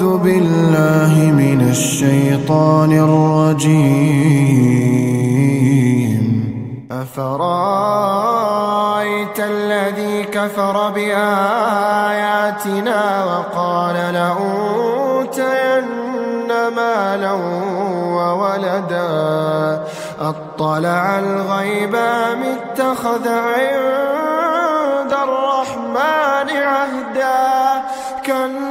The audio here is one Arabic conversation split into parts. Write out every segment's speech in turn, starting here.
أعوذ بالله من الشيطان الرجيم. أفرأيت الذي كفر بآياتنا وقال لأوتين مالا وولدا؟ أطلع الغيب أم اتخذ عند الرحمن عهدا؟ كلا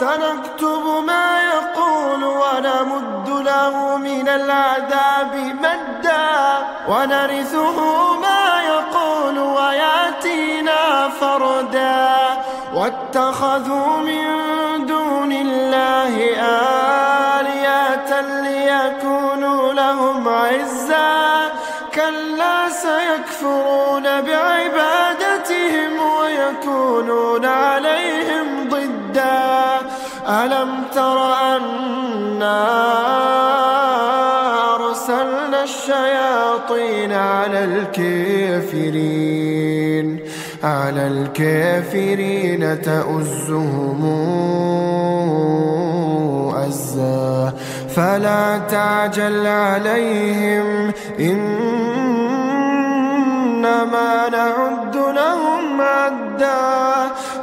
سنكتب ما يقول ونمد له من العذاب مدا ونرثه ما يقول وياتينا فردا واتخذوا من دون الله آلية ليكونوا لهم عزا كلا سيكفرون بعبادتهم ويكونون عليهم ضدا ألم تر أنا أرسلنا الشياطين على الكافرين؟ على الكافرين تؤزهم أزا. فلا تعجل عليهم إنما نعد لهم عدا.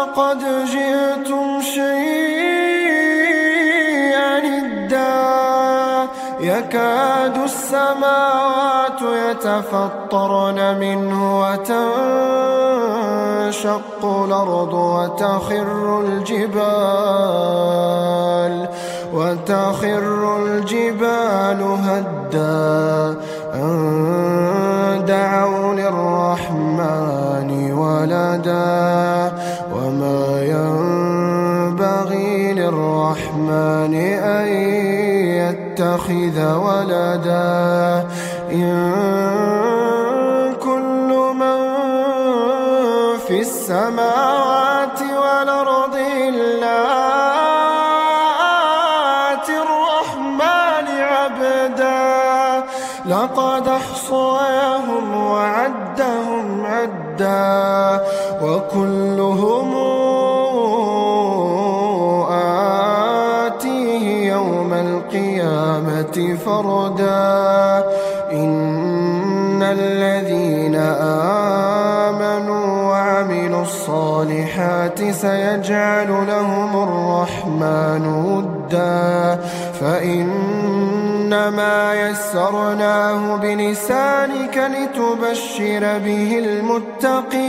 لقد جئتم شيئا إدا يكاد السماوات يتفطرن منه وتنشق الأرض وتخر الجبال وتخر الجبال هدا. أن دعوا للرحمن ولدا. للرحمن أن يتخذ ولدا. إن كل من في السماوات والأرض إلا آتي الرحمن عبدا. لقد أحصاهم وعدهم عدا. وكلهم يوم القيامة فردا. إن الذين آمنوا وعملوا الصالحات سيجعل لهم الرحمن ودا. فإنما يسرناه بلسانك لتبشر به المتقين.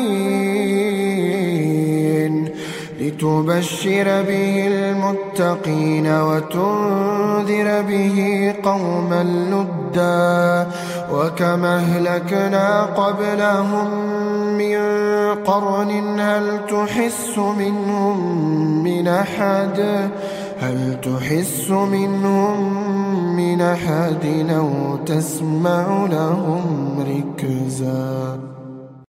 لتبشر به المتقين وتنذر به قوما لدا وكما أهلكنا قبلهم من قرن هل تحس منهم من أحد؟ هل تحس منهم من أحد أو تسمع لهم ركزاً؟